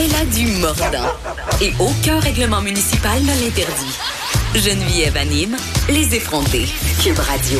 Elle a du mordant. Et aucun règlement municipal ne l'interdit. Geneviève anime les effrontés. Cube Radio.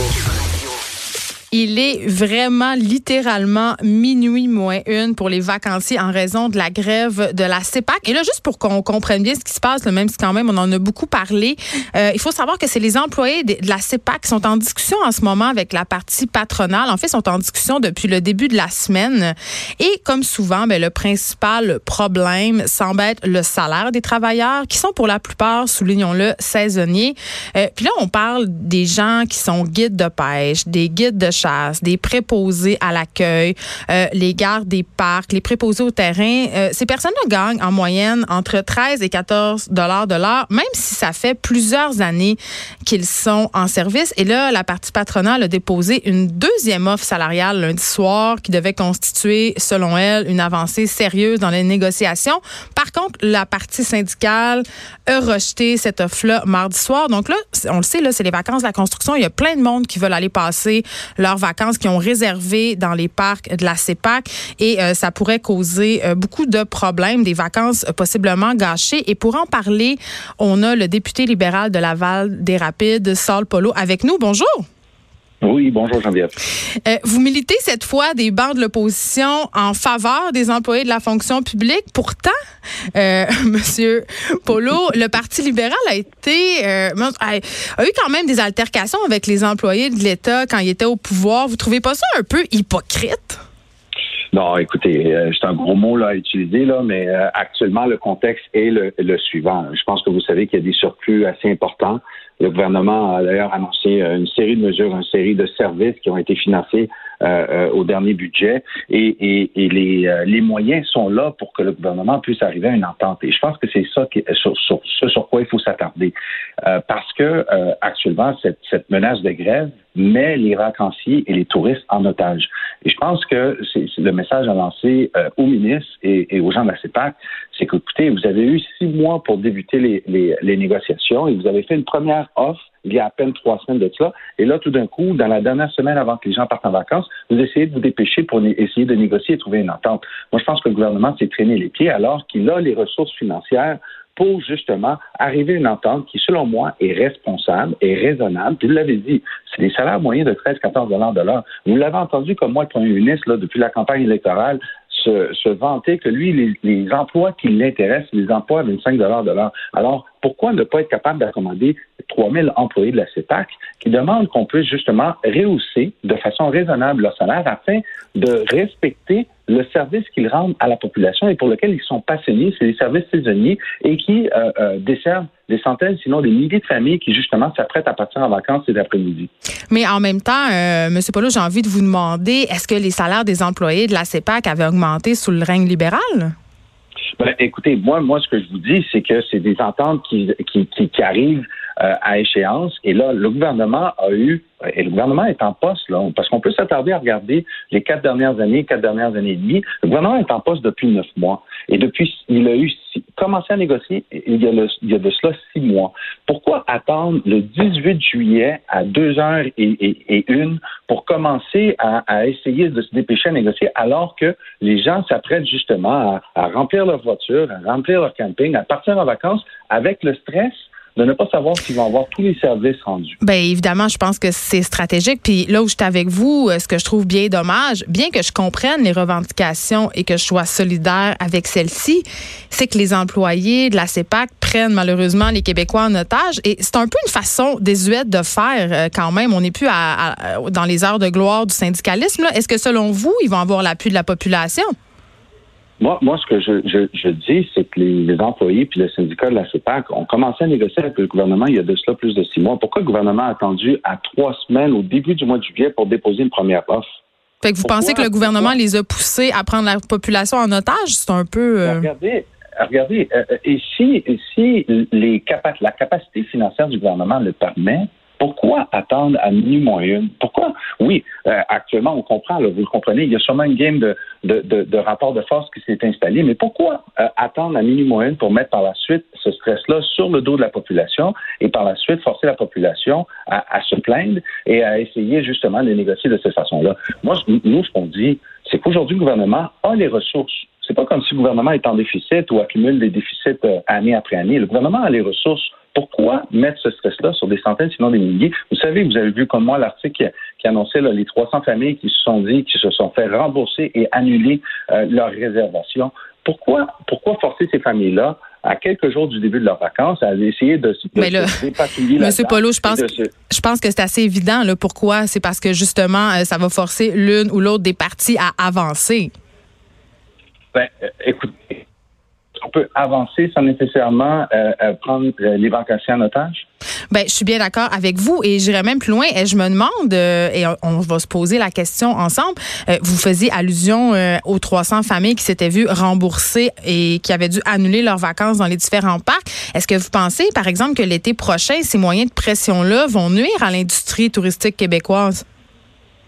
Il est vraiment littéralement minuit moins une pour les vacanciers en raison de la grève de la CEPAC. Et là, juste pour qu'on comprenne bien ce qui se passe, même si quand même on en a beaucoup parlé, euh, il faut savoir que c'est les employés de, la CEPAC qui sont en discussion en ce moment avec la partie patronale. En fait, sont en discussion depuis le début de la semaine. Et comme souvent, ben, le principal problème semble être le salaire des travailleurs qui sont pour la plupart, soulignons-le, saisonniers. Euh, puis là, on parle des gens qui sont guides de pêche, des guides de chasse, des préposés à l'accueil, euh, les gardes des parcs, les préposés au terrain. Euh, ces personnes-là gagnent en moyenne entre 13 et 14 dollars de l'heure, même si ça fait plusieurs années qu'ils sont en service. Et là, la partie patronale a déposé une deuxième offre salariale lundi soir qui devait constituer, selon elle, une avancée sérieuse dans les négociations. Par contre, la partie syndicale a rejeté cette offre-là mardi soir. Donc là, on le sait, là, c'est les vacances de la construction. Il y a plein de monde qui veulent aller passer leurs vacances, qui ont réservé dans les parcs de la CEPAC et euh, ça pourrait causer euh, beaucoup de problèmes, des vacances possiblement gâchées. Et pour en parler, on a le député libéral de Laval des Rapides, Saul Polo, avec nous. Bonjour. Oui, bonjour Geneviève. Euh, vous militez cette fois des bancs de l'opposition en faveur des employés de la fonction publique. Pourtant, euh, Monsieur Polo, le Parti libéral a été euh, a, eu quand même des altercations avec les employés de l'État quand il était au pouvoir. Vous trouvez pas ça un peu hypocrite? Non, écoutez, euh, c'est un gros mot là, à utiliser, là, mais euh, actuellement, le contexte est le, le, suivant. Je pense que vous savez qu'il y a des surplus assez importants. Le gouvernement a d'ailleurs annoncé euh, une série de mesures, une série de services qui ont été financés euh, euh, au dernier budget et, et, et les, euh, les, moyens sont là pour que le gouvernement puisse arriver à une entente. Et je pense que c'est ça qui, sur, sur, ce sur quoi il faut s'attarder. parce que actuellement, cette, cette menace de grève met les vacanciers et les touristes en otage. Et je pense que c'est le message à lancer euh, aux ministres et, et, aux gens de la CEPAC, c'est que, écoutez, vous avez eu six mois pour débuter les, les, les négociations et vous avez fait une première offre il y a à peine trois semaines de cela. Et là, tout d'un coup, dans la dernière semaine avant que les gens partent en vacances, vous essayez de vous dépêcher pour essayer de négocier et trouver une entente. Moi, je pense que le gouvernement s'est traîné les pieds alors qu'il a les ressources financières pour justement arriver à une entente qui, selon moi, est responsable et raisonnable. Puis vous l'avez dit, c'est des salaires moyens de 13-14 dollars de l'heure. Vous l'avez entendu comme moi, le premier ministre, depuis la campagne électorale, se, vanter que lui, les, les emplois qui l'intéressent, les emplois à 25 de l'heure. Alors, pourquoi ne pas être capable d'accommoder 3000 employés de la CEPAC qui demandent qu'on puisse justement rehausser de façon raisonnable leur salaire afin de respecter le service qu'ils rendent à la population et pour lequel ils sont passionnés, c'est des services saisonniers et qui euh, euh, desservent des centaines, sinon des milliers de familles qui justement s'apprêtent à partir en vacances cet après-midi. Mais en même temps, euh, M. Polo, j'ai envie de vous demander, est-ce que les salaires des employés de la CEPAC avaient augmenté sous le règne libéral? Ben, écoutez, moi, moi, ce que je vous dis, c'est que c'est des ententes qui, qui, qui, arrivent euh, à échéance. Et là, le gouvernement a eu, et le gouvernement est en poste, là, parce qu'on peut s'attarder à regarder les quatre dernières années, quatre dernières années et demie. Le gouvernement est en poste depuis neuf mois. Et depuis, il a eu commencé à négocier il y a, de cela six mois. Pourquoi attendre le 18 juillet à deux heures et, une pour commencer à, à, essayer de se dépêcher à négocier alors que les gens s'apprêtent justement à, à remplir leur voiture, à remplir leur camping, à partir en vacances avec le stress de ne pas savoir s'ils vont avoir tous les services rendus. Bien, évidemment, je pense que c'est stratégique. Puis là où je suis avec vous, euh, ce que je trouve bien dommage, bien que je comprenne les revendications et que je sois solidaire avec celles-ci, c'est que les employés de la CEPAC prennent malheureusement les Québécois en otage. Et c'est un peu une façon désuète de faire euh, quand même. On n'est plus à, dans les heures de gloire du syndicalisme. Est-ce que selon vous, ils vont avoir l'appui de la population? Moi, moi, ce que je, je, je dis, c'est que les, les, employés puis le syndicat de la CEPAC ont commencé à négocier avec le gouvernement il y a de cela plus de six mois. Pourquoi le gouvernement a attendu à trois semaines au début du mois de juillet pour déposer une première offre? Fait que vous pensez que le gouvernement les a poussés à prendre la population en otage? C'est un peu... Euh... Regardez, regardez euh, et si, si les capa la capacité financière du gouvernement le permet, pourquoi attendre à minuit moins une? Pourquoi? Oui, euh, actuellement, on comprend, là, vous le comprenez, il y a sûrement une game de, de, de, de rapport de force qui s'est installé, mais pourquoi euh, attendre moins une pour mettre par la suite ce stress-là sur le dos de la population et par la suite forcer la population à, à se plaindre et à essayer justement de négocier de cette façon-là? Moi, nous, ce qu'on dit, c'est qu'aujourd'hui, le gouvernement a les ressources c'est pas comme si le gouvernement est en déficit ou accumule des déficits euh, année après année. Le gouvernement a les ressources. Pourquoi mettre ce stress-là sur des centaines, sinon des milliers? Vous savez, vous avez vu comme moi l'article qui, annonçait les 300 familles qui se sont dit, qui se sont fait rembourser et annuler euh, leurs réservations. Pourquoi, pourquoi forcer ces familles-là à quelques jours du début de leurs vacances, à essayer de, de, Mais là, Monsieur Polo, je pense, je pense que c'est assez évident. Là, pourquoi? C'est parce que justement, euh, ça va forcer l'une ou l'autre des parties à avancer. Ben, euh, écoutez, on peut avancer sans nécessairement euh, prendre les vacanciers en otage? Ben, je suis bien d'accord avec vous et j'irai même plus loin. Et je me demande, et on, va se poser la question ensemble, vous faisiez allusion aux 300 familles qui s'étaient vues rembourser et qui avaient dû annuler leurs vacances dans les différents parcs. Est-ce que vous pensez, par exemple, que l'été prochain, ces moyens de pression-là vont nuire à l'industrie touristique québécoise?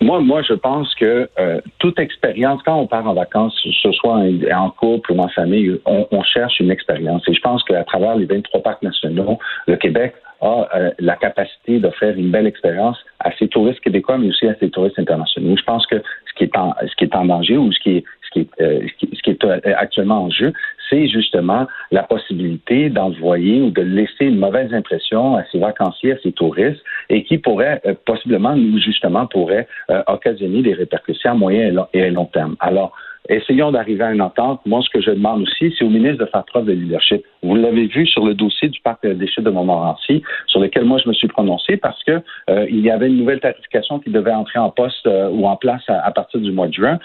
Moi, moi, je pense que euh, toute expérience, quand on part en vacances, que ce soit en, couple ou en famille, on, on cherche une expérience. Et je pense qu'à travers les 23 parcs nationaux, le Québec a euh, la capacité d'offrir une belle expérience à ses touristes québécois, mais aussi à ses touristes internationaux. Je pense que ce qui est en, ce qui est en danger ou ce qui est, ce qui est, euh, ce qui est actuellement en jeu, c'est justement la possibilité d'envoyer ou de laisser une mauvaise impression à ces vacanciers, à ces touristes, et qui pourrait euh, possiblement, nous justement, pourrait euh, occasionner des répercussions à moyen et long, terme. Alors, essayons d'arriver à une entente. Moi, ce que je demande aussi, c'est au ministre de faire preuve de leadership. Vous l'avez vu sur le dossier du parc des chutes de Montmorency, sur lequel moi je me suis prononcé parce que euh, il y avait une nouvelle tarification qui devait entrer en poste ou en place à, à, partir du mois de juin.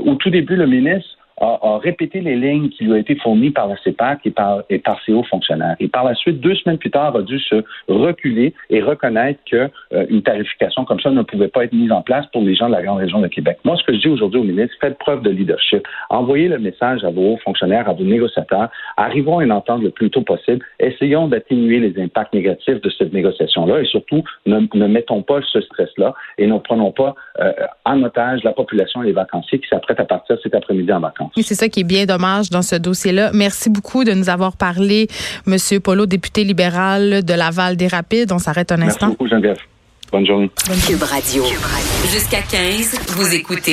au tout début, le ministre a, répété les lignes qui lui ont été fournies par la CEPAC et par, et par ses hauts fonctionnaires. Et par la suite, deux semaines plus tard, a dû se reculer et reconnaître qu'une euh, tarification comme ça ne pouvait pas être mise en place pour les gens de la grande région de Québec. Moi, ce que je dis aujourd'hui au ministre, faites preuve de leadership. Envoyez le message à vos hauts fonctionnaires, à vos négociateurs. Arrivons à une entente le plus tôt possible. Essayons d'atténuer les impacts négatifs de cette négociation-là et surtout, ne, ne mettons pas ce stress-là et ne prenons pas euh, en otage la population et les vacanciers qui s'apprêtent à partir cet après-midi en vacances. C'est ça qui est bien dommage dans ce dossier-là. Merci beaucoup de nous avoir parlé, Monsieur Polo, député libéral de Laval des Rapides. On s'arrête un instant. Merci beaucoup, Geneviève. Bonne journée. Cube Radio. Jusqu'à 15, vous écoutez